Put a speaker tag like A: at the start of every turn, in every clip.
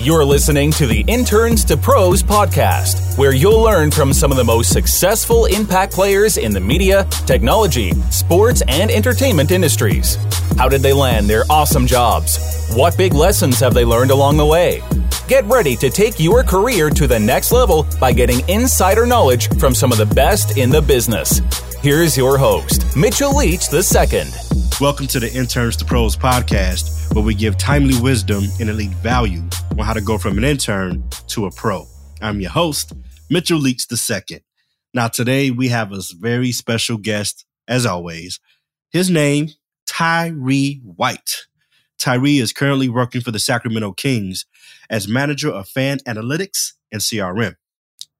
A: You're listening to the Interns to Pros podcast, where you'll learn from some of the most successful impact players in the media, technology, sports, and entertainment industries. How did they land their awesome jobs? What big lessons have they learned along the way? Get ready to take your career to the next level by getting insider knowledge from some of the best in the business. Here's your host, Mitchell Leach II.
B: Welcome to the Interns to Pros podcast where we give timely wisdom and elite value on how to go from an intern to a pro. I'm your host, Mitchell Leach II. Now, today we have a very special guest, as always. His name, Tyree White. Tyree is currently working for the Sacramento Kings as manager of fan analytics and CRM.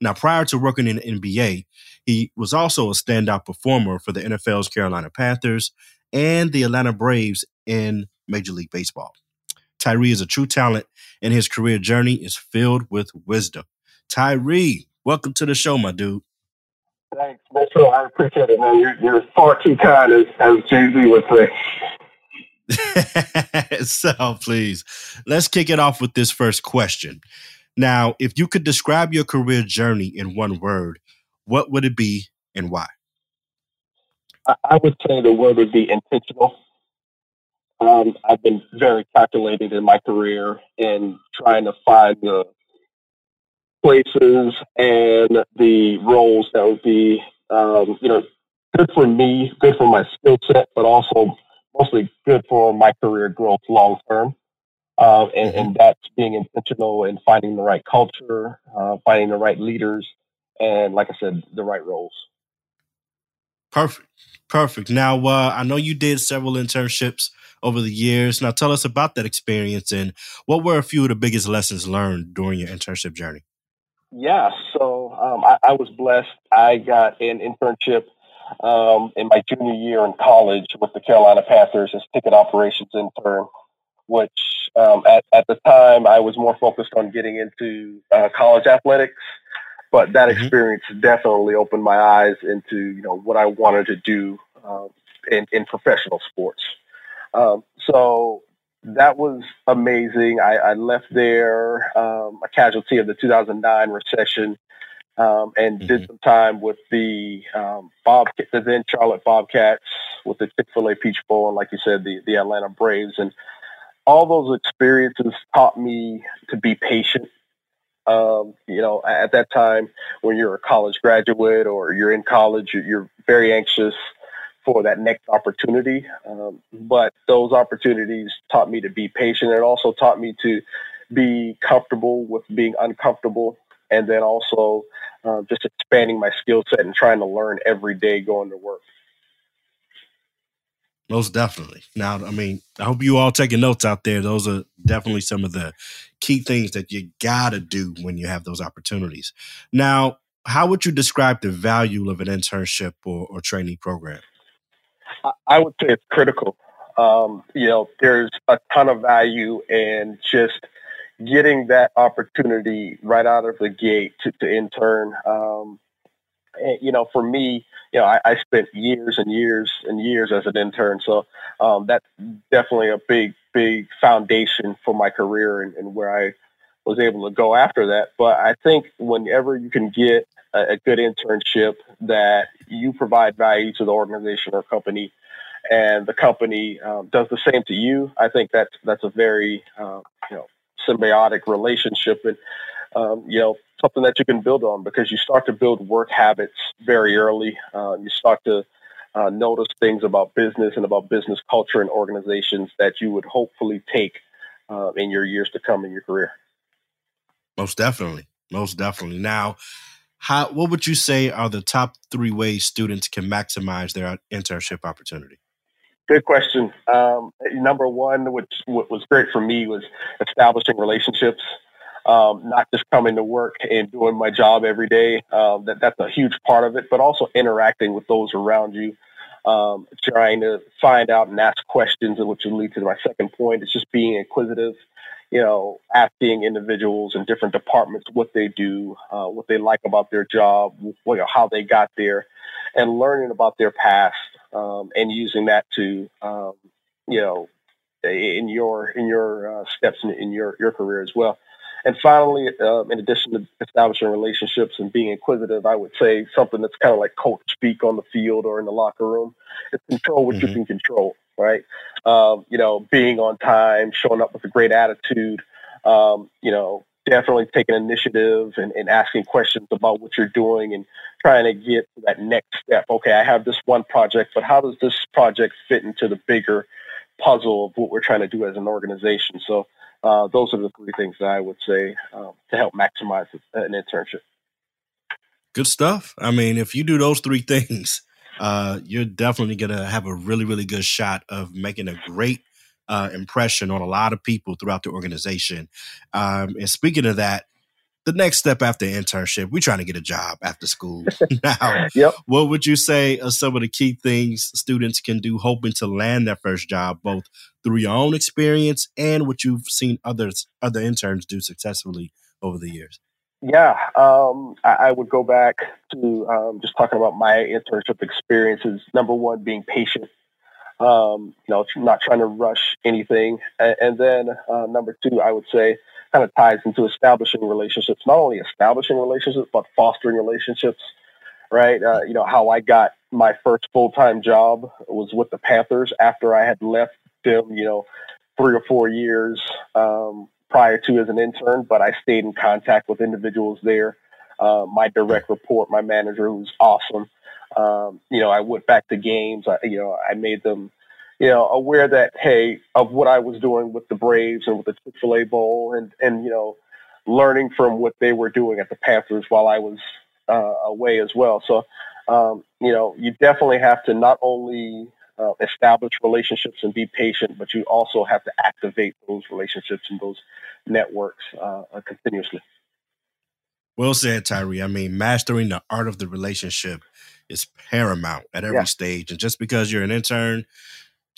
B: Now, prior to working in the NBA, he was also a standout performer for the NFL's Carolina Panthers and the Atlanta Braves in Major League Baseball. Tyree is a true talent, and his career journey is filled with wisdom. Tyree, welcome to the show, my dude.
C: Thanks, Mitchell. I appreciate it, man. You're, you're far too kind, as, as Jay Z would
B: say. so, please, let's kick it off with this first question. Now, if you could describe your career journey in one word, what would it be and why?
C: I would say the word would be intentional. Um, I've been very calculated in my career in trying to find the places and the roles that would be, um, you know, good for me, good for my skill set, but also mostly good for my career growth long term. Uh, and, and, that's being intentional in finding the right culture, uh, finding the right leaders, and like I said, the right roles.
B: Perfect. Perfect. Now, uh, I know you did several internships over the years. Now, tell us about that experience and what were a few of the biggest lessons learned during your internship journey?
C: Yeah, so um, I, I, was blessed. I got an internship um, in my junior year in college with the Carolina Panthers as ticket operations intern, which um, at, at the time I was more focused on getting into uh, college athletics. But that mm-hmm. experience definitely opened my eyes into you know what I wanted to do um, in, in professional sports. Um, so that was amazing. I, I left there um, a casualty of the 2009 recession um, and mm-hmm. did some time with the um, Bob, the then Charlotte Bobcats, with the Chick Fil A Peach Bowl, and like you said, the the Atlanta Braves, and all those experiences taught me to be patient. Um, you know, at that time, when you're a college graduate or you're in college, you're, very anxious for that next opportunity. Um, but those opportunities taught me to be patient. It also taught me to be comfortable with being uncomfortable, and then also uh, just expanding my skill set and trying to learn every day going to work.
B: Most definitely. Now, I mean, I hope you all taking notes out there. Those are definitely some of the key things that you gotta do when you have those opportunities. Now, how would you describe the value of an internship or, or program?
C: I would say it's critical. Um, you know, there's a ton of value in just getting that opportunity right out of the gate to, to intern. Um, you know, for me, you know, I, I, spent years and years and years as an intern. So um, that's definitely a big, big foundation for my career and, and, where I was able to go after that. But I think whenever you can get a, a good internship that you provide value to the organization or company, and the company um, does the same to you. I think that's that's a very uh, you know symbiotic relationship, and um, you know something that you can build on because you start to build work habits very early. Uh, you start to uh, notice things about business and about business culture and organizations that you would hopefully take uh, in your years to come in your career.
B: Most definitely, most definitely. Now, how what would you say are the top three ways students can maximize their internship opportunity?
C: Good question. Um, number one, which what was great for me, was establishing relationships. Um, not just coming to work and doing my job every day. Um, that that's a huge part of it, but also interacting with those around you, um, trying to find out and ask questions, which will lead to my second point. It's just being inquisitive you know, asking individuals in different departments what they do, uh, what they like about their job, what, you know, how they got there, and learning about their past um, and using that to, um, you know, in your in your uh, steps in, in, your your career as well. And finally, uh, in addition to establishing relationships and being inquisitive, I would say something that's kind of like coach speak on the field or in the locker room. It's control what mm-hmm. you can control, right? Um, you know, being on time, showing up with a great attitude, um, you know, definitely taking initiative and, and, asking questions about what you're doing and trying to get to that next step. Okay, I have this one project, but how does this project fit into the bigger puzzle of what we're trying to do as an organization? So uh, those are the three things that I would say um, to help maximize an internship.
B: Good stuff. I mean, if you do those three things, uh, you're definitely going to have a really, really good shot of making a great uh, impression on a lot of people throughout the organization. Um, and speaking of that, the next step after internship, we're trying to get a job after school. now, yep. what would you say are some of the key things students can do hoping to land their first job, both through your own experience and what you've seen others other interns do successfully over the years?
C: Yeah, um, I, I, would go back to um, just talking about my internship experiences. Number one, being patient um, you know, not trying to rush anything. And, and then uh, number two, I would say, kind of ties into establishing relationships. Not only establishing relationships, but fostering relationships. Right? Uh, you know, how I got my first full time job was with the Panthers after I had left them. You know, three or four years um, prior to as an intern, but I stayed in contact with individuals there. Uh, my direct report, my manager, who's awesome. Um, you know, I went back to games. I, you know, I made them, you know, aware that hey, of what I was doing with the Braves and with the Chick Fil A Bowl, and and you know, learning from what they were doing at the Panthers while I was uh, away as well. So, um, you know, you definitely have to not only uh, establish relationships and be patient, but you also have to activate those relationships and those networks uh, continuously.
B: Well said, Tyree. I mean, mastering the art of the relationship is paramount at every yeah. stage. And just because you're an intern,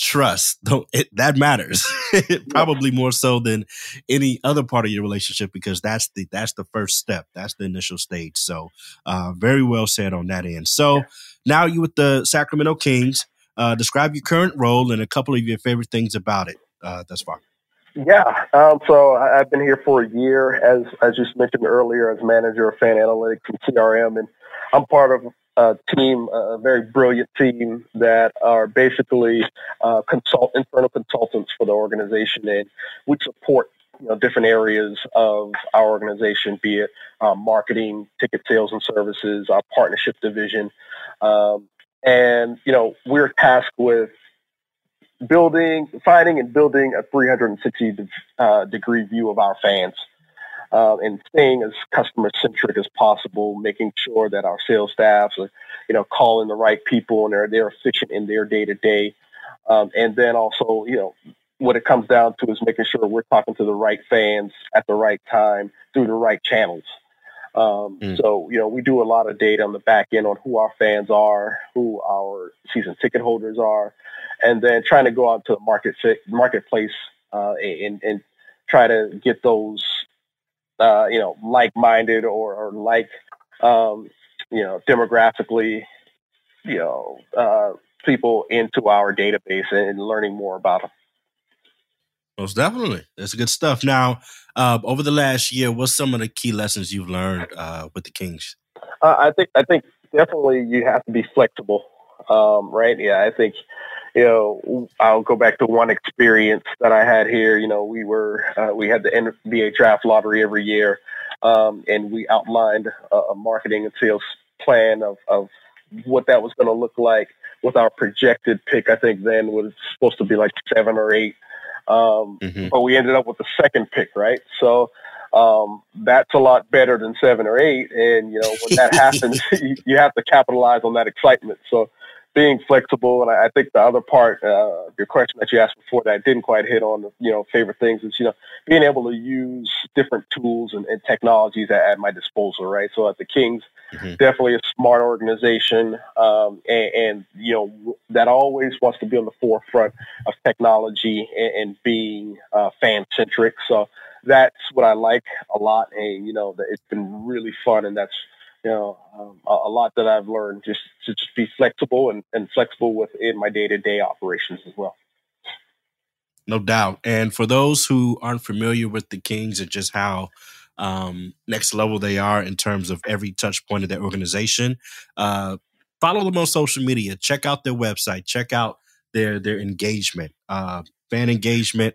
B: trust don't it, that matters. Probably more so than any other part of your relationship because that's the that's the first step. That's the initial stage. So uh, very well said on that end. So yeah. now you with the sacramento kings uh, describe your current role and a couple of your favorite things about it uh, thus far.
C: Yeah, um, so I've been here for a year, as as you mentioned earlier, as manager of fan analytics and CRM, and I'm part of a team, a very brilliant team that are basically uh, consult internal consultants for the organization, and we support you know different areas of our organization, be it uh, marketing, ticket sales and services, our partnership division, um, and you know we're tasked with building, finding, and building a 360 uh, degree view of our fans uh, and staying as customer centric as possible, making sure that our sales staffs are, you know, calling the right people and they're they're efficient in their day to day. And then also, you know, what it comes down to is making sure we're talking to the right fans at the right time through the right channels. Um, mm. So, you know, we do a lot of data on the back end on who our fans are, who our season ticket holders are, and then trying to go out to the market marketplace uh, and, and try to get those uh, you know, like-minded or, or like, um, you know, demographically, you know, uh, people into our database and learning more about them.
B: Most definitely, that's good stuff. Now, uh, over the last year, what's some of the key lessons you've learned uh, with the Kings?
C: Uh, I think I think definitely you have to be flexible, um, right? Yeah, I think you know, I'll go back to one experience that I had here. You know, we were uh, we had the NBA draft lottery every year, um, and we outlined a, a, marketing and sales plan of, of what that was going to look like with our projected pick. I think then was supposed to be like seven or eight, um, mm-hmm. but we ended up with the second pick, right? So. Um, that's a lot better than seven or eight. And, you know, when that happens, you, you have to capitalize on that excitement. So, being flexible. And I, I think the other part, uh, your question that you asked before that I didn't quite hit on, the, you know, favorite things is, you know, being able to use different tools and, and technologies at, at, my disposal, right? So at the Kings, mm-hmm. definitely a smart organization, um, and, and, you know, that always wants to be on the forefront of technology and, and being uh, fan centric. So that's what I like a lot. And, you know, that it's been really fun. And that's, you know, um, a, a, lot that I've learned just to just be flexible and, and flexible within my day to day operations as well.
B: No doubt. And for those who aren't familiar with the Kings and just how um, next level they are in terms of every touch point of their organization. Uh, follow them on social media. Check out their website. Check out their their engagement. Uh, fan engagement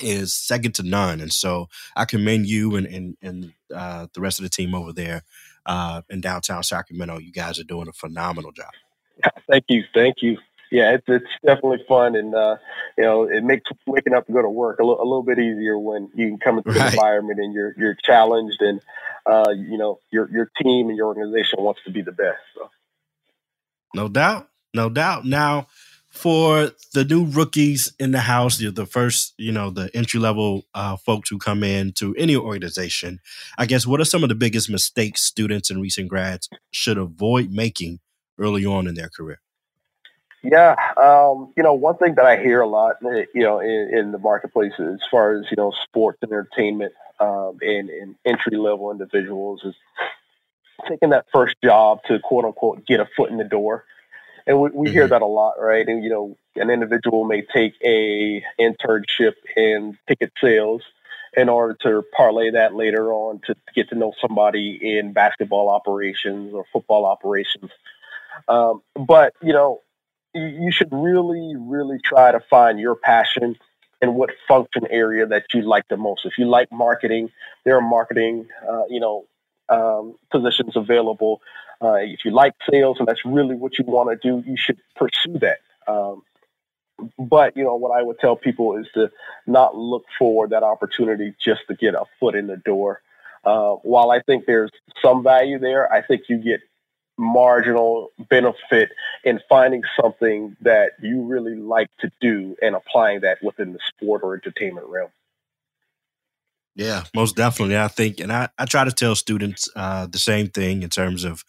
B: is second to none, and so I commend you and and, and uh, the rest of the team over there uh, in downtown Sacramento. You guys are doing a phenomenal job.
C: Thank you, thank you. Yeah, it's it's definitely fun, and uh, you know it makes waking up to go to work a, l- a little bit easier when you can come into right. the environment and you're you're challenged, and uh, you know your your team and your organization wants to be the best. So.
B: No doubt, no doubt. Now, for the new rookies in the house, the first, you know, the entry level uh, folks who come in to any organization, I guess what are some of the biggest mistakes students and recent grads should avoid making early on in their career?
C: Yeah, um, you know, one thing that I hear a lot, eh, you know, in, in the marketplace as far as you know, sports and entertainment um, and, and entry level individuals is taking that first job to quote unquote get a foot in the door. And we, we mm-hmm. hear that a lot, right? And you know, an individual may take a internship in ticket sales in order to parlay that later on to get to know somebody in basketball operations or football operations. Um, but you know, you should really, really try to find your passion and what function area that you like the most. If you like marketing, there are marketing, uh, you know, um, positions available. Uh, if you like sales and that's really what you want to do, you should pursue that. Um, but you know what I would tell people is to not look for that opportunity just to get a foot in the door. Uh, while I think there's some value there, I think you get marginal benefit in finding something that you really like to do and applying that within the sport or entertainment realm.
B: Yeah, most definitely. I think, and I, I try to tell students uh, the same thing in terms of,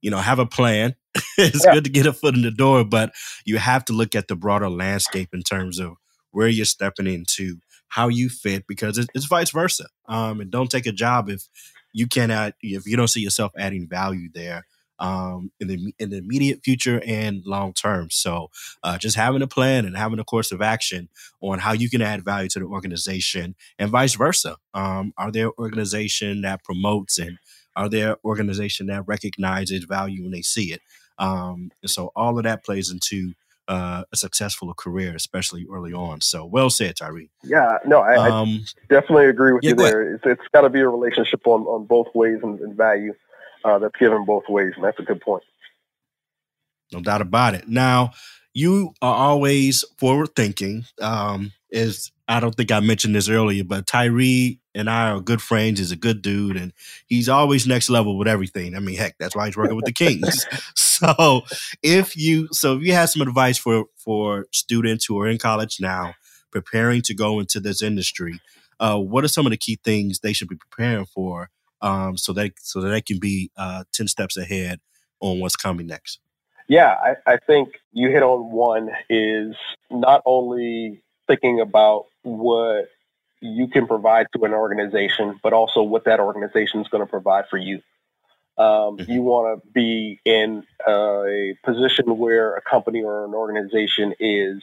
B: you know, have a plan. it's yeah. good to get a foot in the door, but you have to look at the broader landscape in terms of where you're stepping into, how you fit, because it's, it's vice versa. Um, and don't take a job if you cannot, if you don't see yourself adding value there um, in the in the immediate future and long term. So, uh, just having a plan and having a course of action on how you can add value to the organization, and vice versa. Um, are there organization that promotes and are there organization that recognizes value when they see it? Um, and so, all of that plays into uh, a successful career, especially early on. So, well said, Tyree.
C: Yeah, no, I, um, I definitely agree with yeah, you there. It's, it's got to be a relationship on, on both ways and, and value uh, that's given both ways, and that's a good point.
B: No doubt about it. Now, you are always forward thinking. Um, is I don't think I mentioned this earlier, but Tyree and I are good friends. He's a good dude, and he's always next level with everything. I mean, heck, that's why he's working with the Kings. so, if you so if you have some advice for for students who are in college now, preparing to go into this industry, uh, what are some of the key things they should be preparing for um, so that so that they can be uh, ten steps ahead on what's coming next.
C: Yeah, I, I think you hit on one is not only thinking about what you can provide to an organization, but also what that organization is going to provide for you. Um, mm-hmm. You want to be in a position where a company or an organization is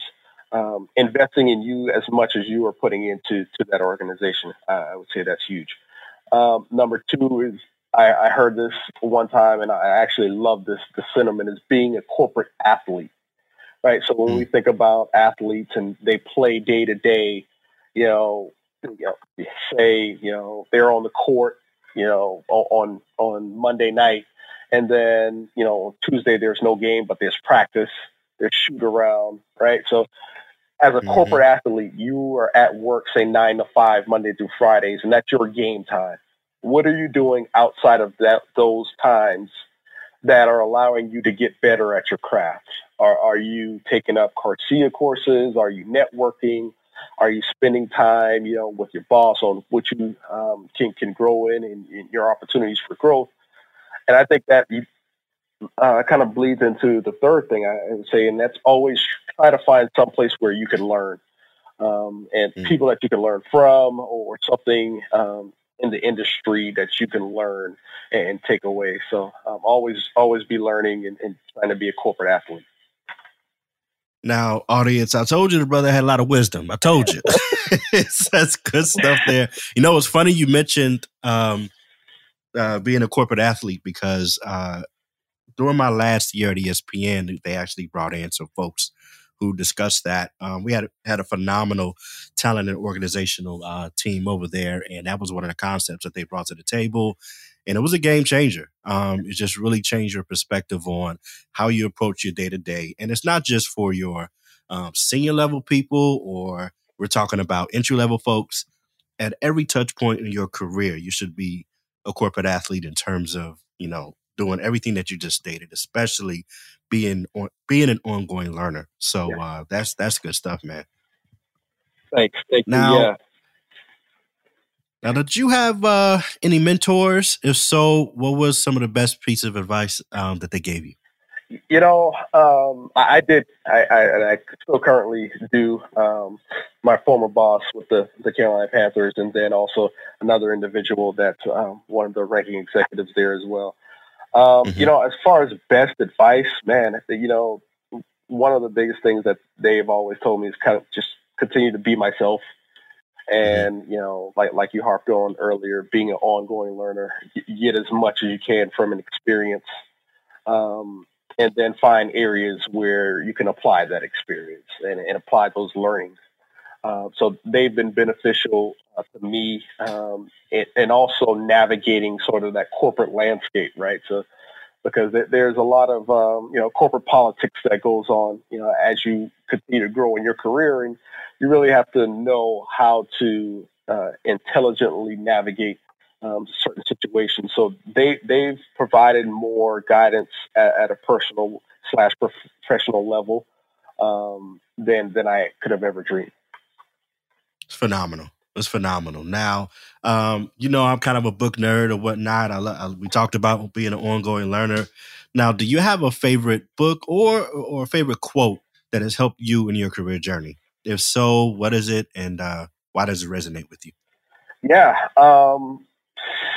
C: um, investing in you as much as you are putting into to that organization. Uh, I would say that's huge. Um, number two is I, I, heard this one time, and I actually love this. The sentiment is being a corporate athlete, right? So when we mm. think about athletes and they play day to day, you know, you know, say you know they're on the court, you know, on on Monday night, and then you know Tuesday there's no game, but there's practice, there's shoot around, right? So as a mm-hmm. corporate athlete, you are at work, say nine to five, Monday through Fridays, and that's your game time. What are you doing outside of that those times that are allowing you to get better at your craft? Are, are you taking up Coursera courses? Are you networking? Are you spending time, you know, with your boss on what you um, can can grow in and, and your opportunities for growth? And I think that uh, kind of bleeds into the third thing I would say, and that's always try to find some place where you can learn um, and mm. people that you can learn from or something um, in the industry that you can learn and take away. So um, always, always be learning and, and trying to be a corporate athlete.
B: Now, audience, I told you the brother had a lot of wisdom. I told you. That's good stuff there. You know, it's funny you mentioned um, uh, being a corporate athlete because uh, during my last year at ESPN, they actually brought in some folks who discussed that. Um, we had had a phenomenal talent and organizational uh, team over there, and that was one of the concepts that they brought to the table. And it was a game changer. Um, it just really changed your perspective on how you approach your day to day. And it's not just for your um, senior level people, or we're talking about entry level folks. At every touch point in your career, you should be a corporate athlete in terms of you know doing everything that you just stated, especially being on, being an ongoing learner. So yeah. uh, that's that's good stuff, man.
C: Thanks. Thank
B: now,
C: you. Yeah.
B: Now, did you have uh, any mentors? If so, what was some of the best piece of advice um, that they gave you?
C: You know, um, I, I, did. I, I, I, still currently do. Um, my former boss with the, the Carolina Panthers, and then also another individual that's um, one of the ranking executives there as well. Um, mm-hmm. You know, as far as best advice, man, you know, one of the biggest things that they've always told me is kind of just continue to be myself. And you know, like like you harped on earlier, being an ongoing learner, get as much as you can from an experience, um, and then find areas where you can apply that experience and, and apply those learnings. Uh, so they've been beneficial uh, to me, um, and, and, also navigating sort of that corporate landscape, right? So because there's a lot of um, you know corporate politics that goes on, you know, as you continue to grow in your career, and you really have to know how to uh, intelligently navigate um, certain situations. So they they've provided more guidance at, at a personal slash professional level um, than than I could have ever dreamed.
B: Phenomenal. It's phenomenal. Now, um, you know, I'm kind of a book nerd or whatnot. I, I, we talked about being an ongoing learner. Now, do you have a favorite book or or a favorite quote that has helped you in your career journey? If so, what is it, and uh, why does it resonate with you?
C: Yeah. Um,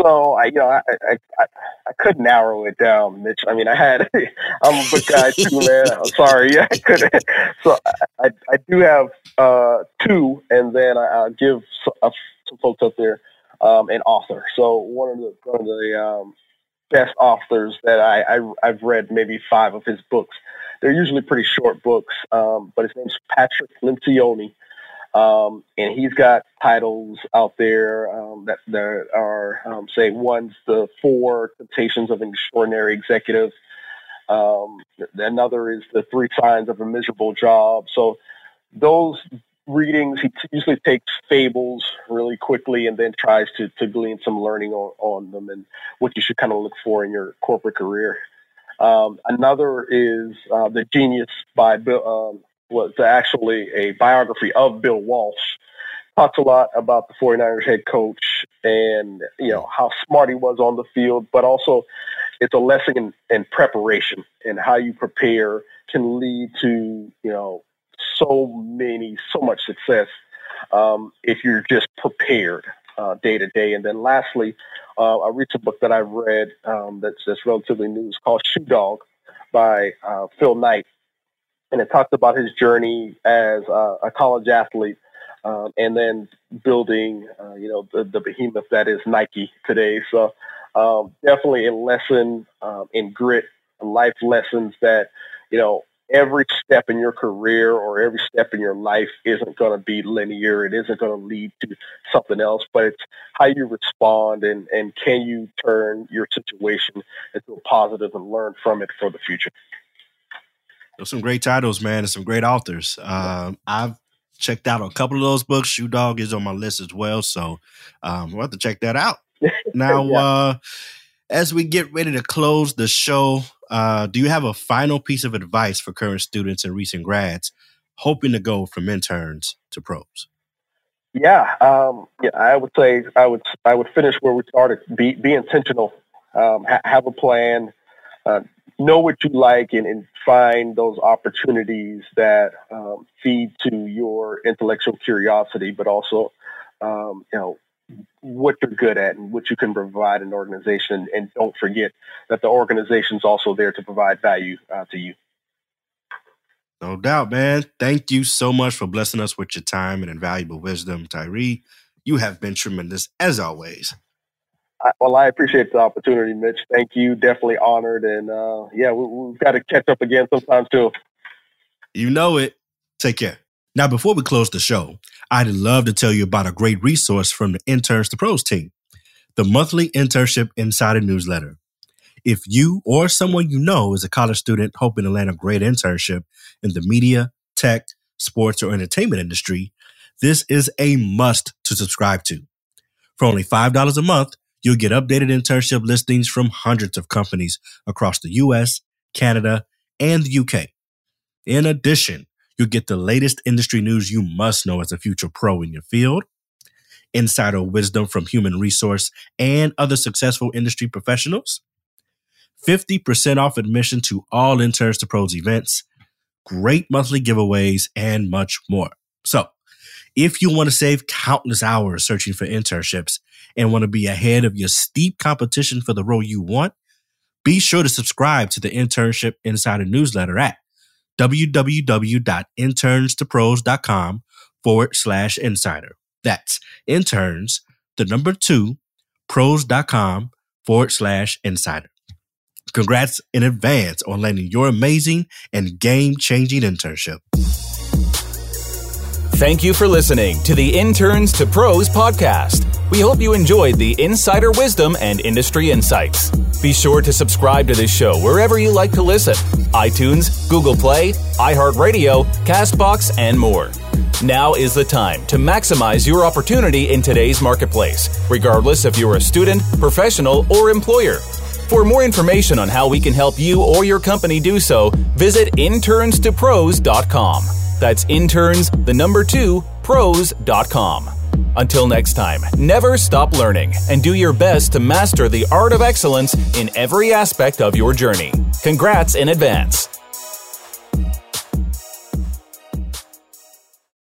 C: so I, you know, I, I, I, I could narrow it down, Mitch. I mean, I had, I'm a book guy too, man. I'm sorry, yeah, I couldn't. So I, I do have uh, two, and then I, will give some, uh, some, folks up there um, an author. So one of the one of the um, best authors that I, I have read maybe five of his books. They're usually pretty short books, um, but his name's Patrick Lencioni. Um, and he's got titles out there um, that, are, um, say, one's the Four Temptations of an Extraordinary Executive. Um, another is the Three Signs of a Miserable Job. So those readings, he usually takes fables really quickly and then tries to, to glean some learning on, on them and what you should kind of look for in your corporate career. Um, another is uh, The Genius by Bill, um, was actually a biography of Bill Walsh. Talks a lot about the 49ers head coach and, you know, how smart he was on the field, but also it's a lesson in, in preparation and how you prepare can lead to, you know, so many, so much success um, if you're just prepared uh, day to day. And then lastly, uh, I read a book that I read um, that's, that's relatively new is called Shoe Dog by uh, Phil Knight and it talked about his journey as uh, a college athlete um, and then building, uh, you know, the, the, behemoth that is Nike today. So um, definitely a lesson um, in grit, life lessons that, you know, every step in your career or every step in your life isn't going to be linear. It isn't going to lead to something else, but it's how you respond and, and can you turn your situation into a positive and learn from it for the future.
B: There's some great titles, man, and some great authors. Um, I've checked out a couple of those books. Shoe Dog is on my list as well, so um, we'll have to check that out. Now, yeah. uh, as we get ready to close the show, uh, do you have a final piece of advice for current students and recent grads hoping to go from interns to pros?
C: Yeah, um, yeah, I would say I would I would finish where we started. Be be intentional. Um, ha- have a plan. Uh, know what you like and, and find those opportunities that um, feed to your intellectual curiosity, but also, um, you know, what you're good at and what you can provide an organization. And don't forget that the organization is also there to provide value uh, to you.
B: No doubt, man. Thank you so much for blessing us with your time and invaluable wisdom, Tyree. You have been tremendous as always.
C: I, well, I appreciate the opportunity, Mitch. Thank you. Definitely honored. And uh, yeah, we, have got to catch up again sometime too.
B: You know it. Take care. Now, before we close the show, I'd love to tell you about a great resource from the Interns to Pros team the monthly Internship Insider newsletter. If you or someone you know is a college student hoping to land a great internship in the media, tech, sports, or entertainment industry, this is a must to subscribe to. For only $5 a month, you'll get updated internship listings from hundreds of companies across the US, Canada, and the UK. In addition, you'll get the latest industry news you must know as a future pro in your field, insider wisdom from human resource and other successful industry professionals, 50% off admission to all interns to pros events, great monthly giveaways, and much more. So, if you want to save countless hours searching for internships and want to be ahead of your steep competition for the role you want, be sure to subscribe to the Internship Insider newsletter at www.internstopros.com forward slash insider. That's interns, the number two, pros.com forward slash insider. Congrats in advance on landing your amazing and game changing internship.
A: Thank you for listening to the Interns to Pros podcast. We hope you enjoyed the insider wisdom and industry insights. Be sure to subscribe to this show wherever you like to listen iTunes, Google Play, iHeartRadio, Castbox, and more. Now is the time to maximize your opportunity in today's marketplace, regardless if you're a student, professional, or employer. For more information on how we can help you or your company do so, visit internstopros.com. That's interns, the number two, pros.com. Until next time, never stop learning and do your best to master the art of excellence in every aspect of your journey. Congrats in advance.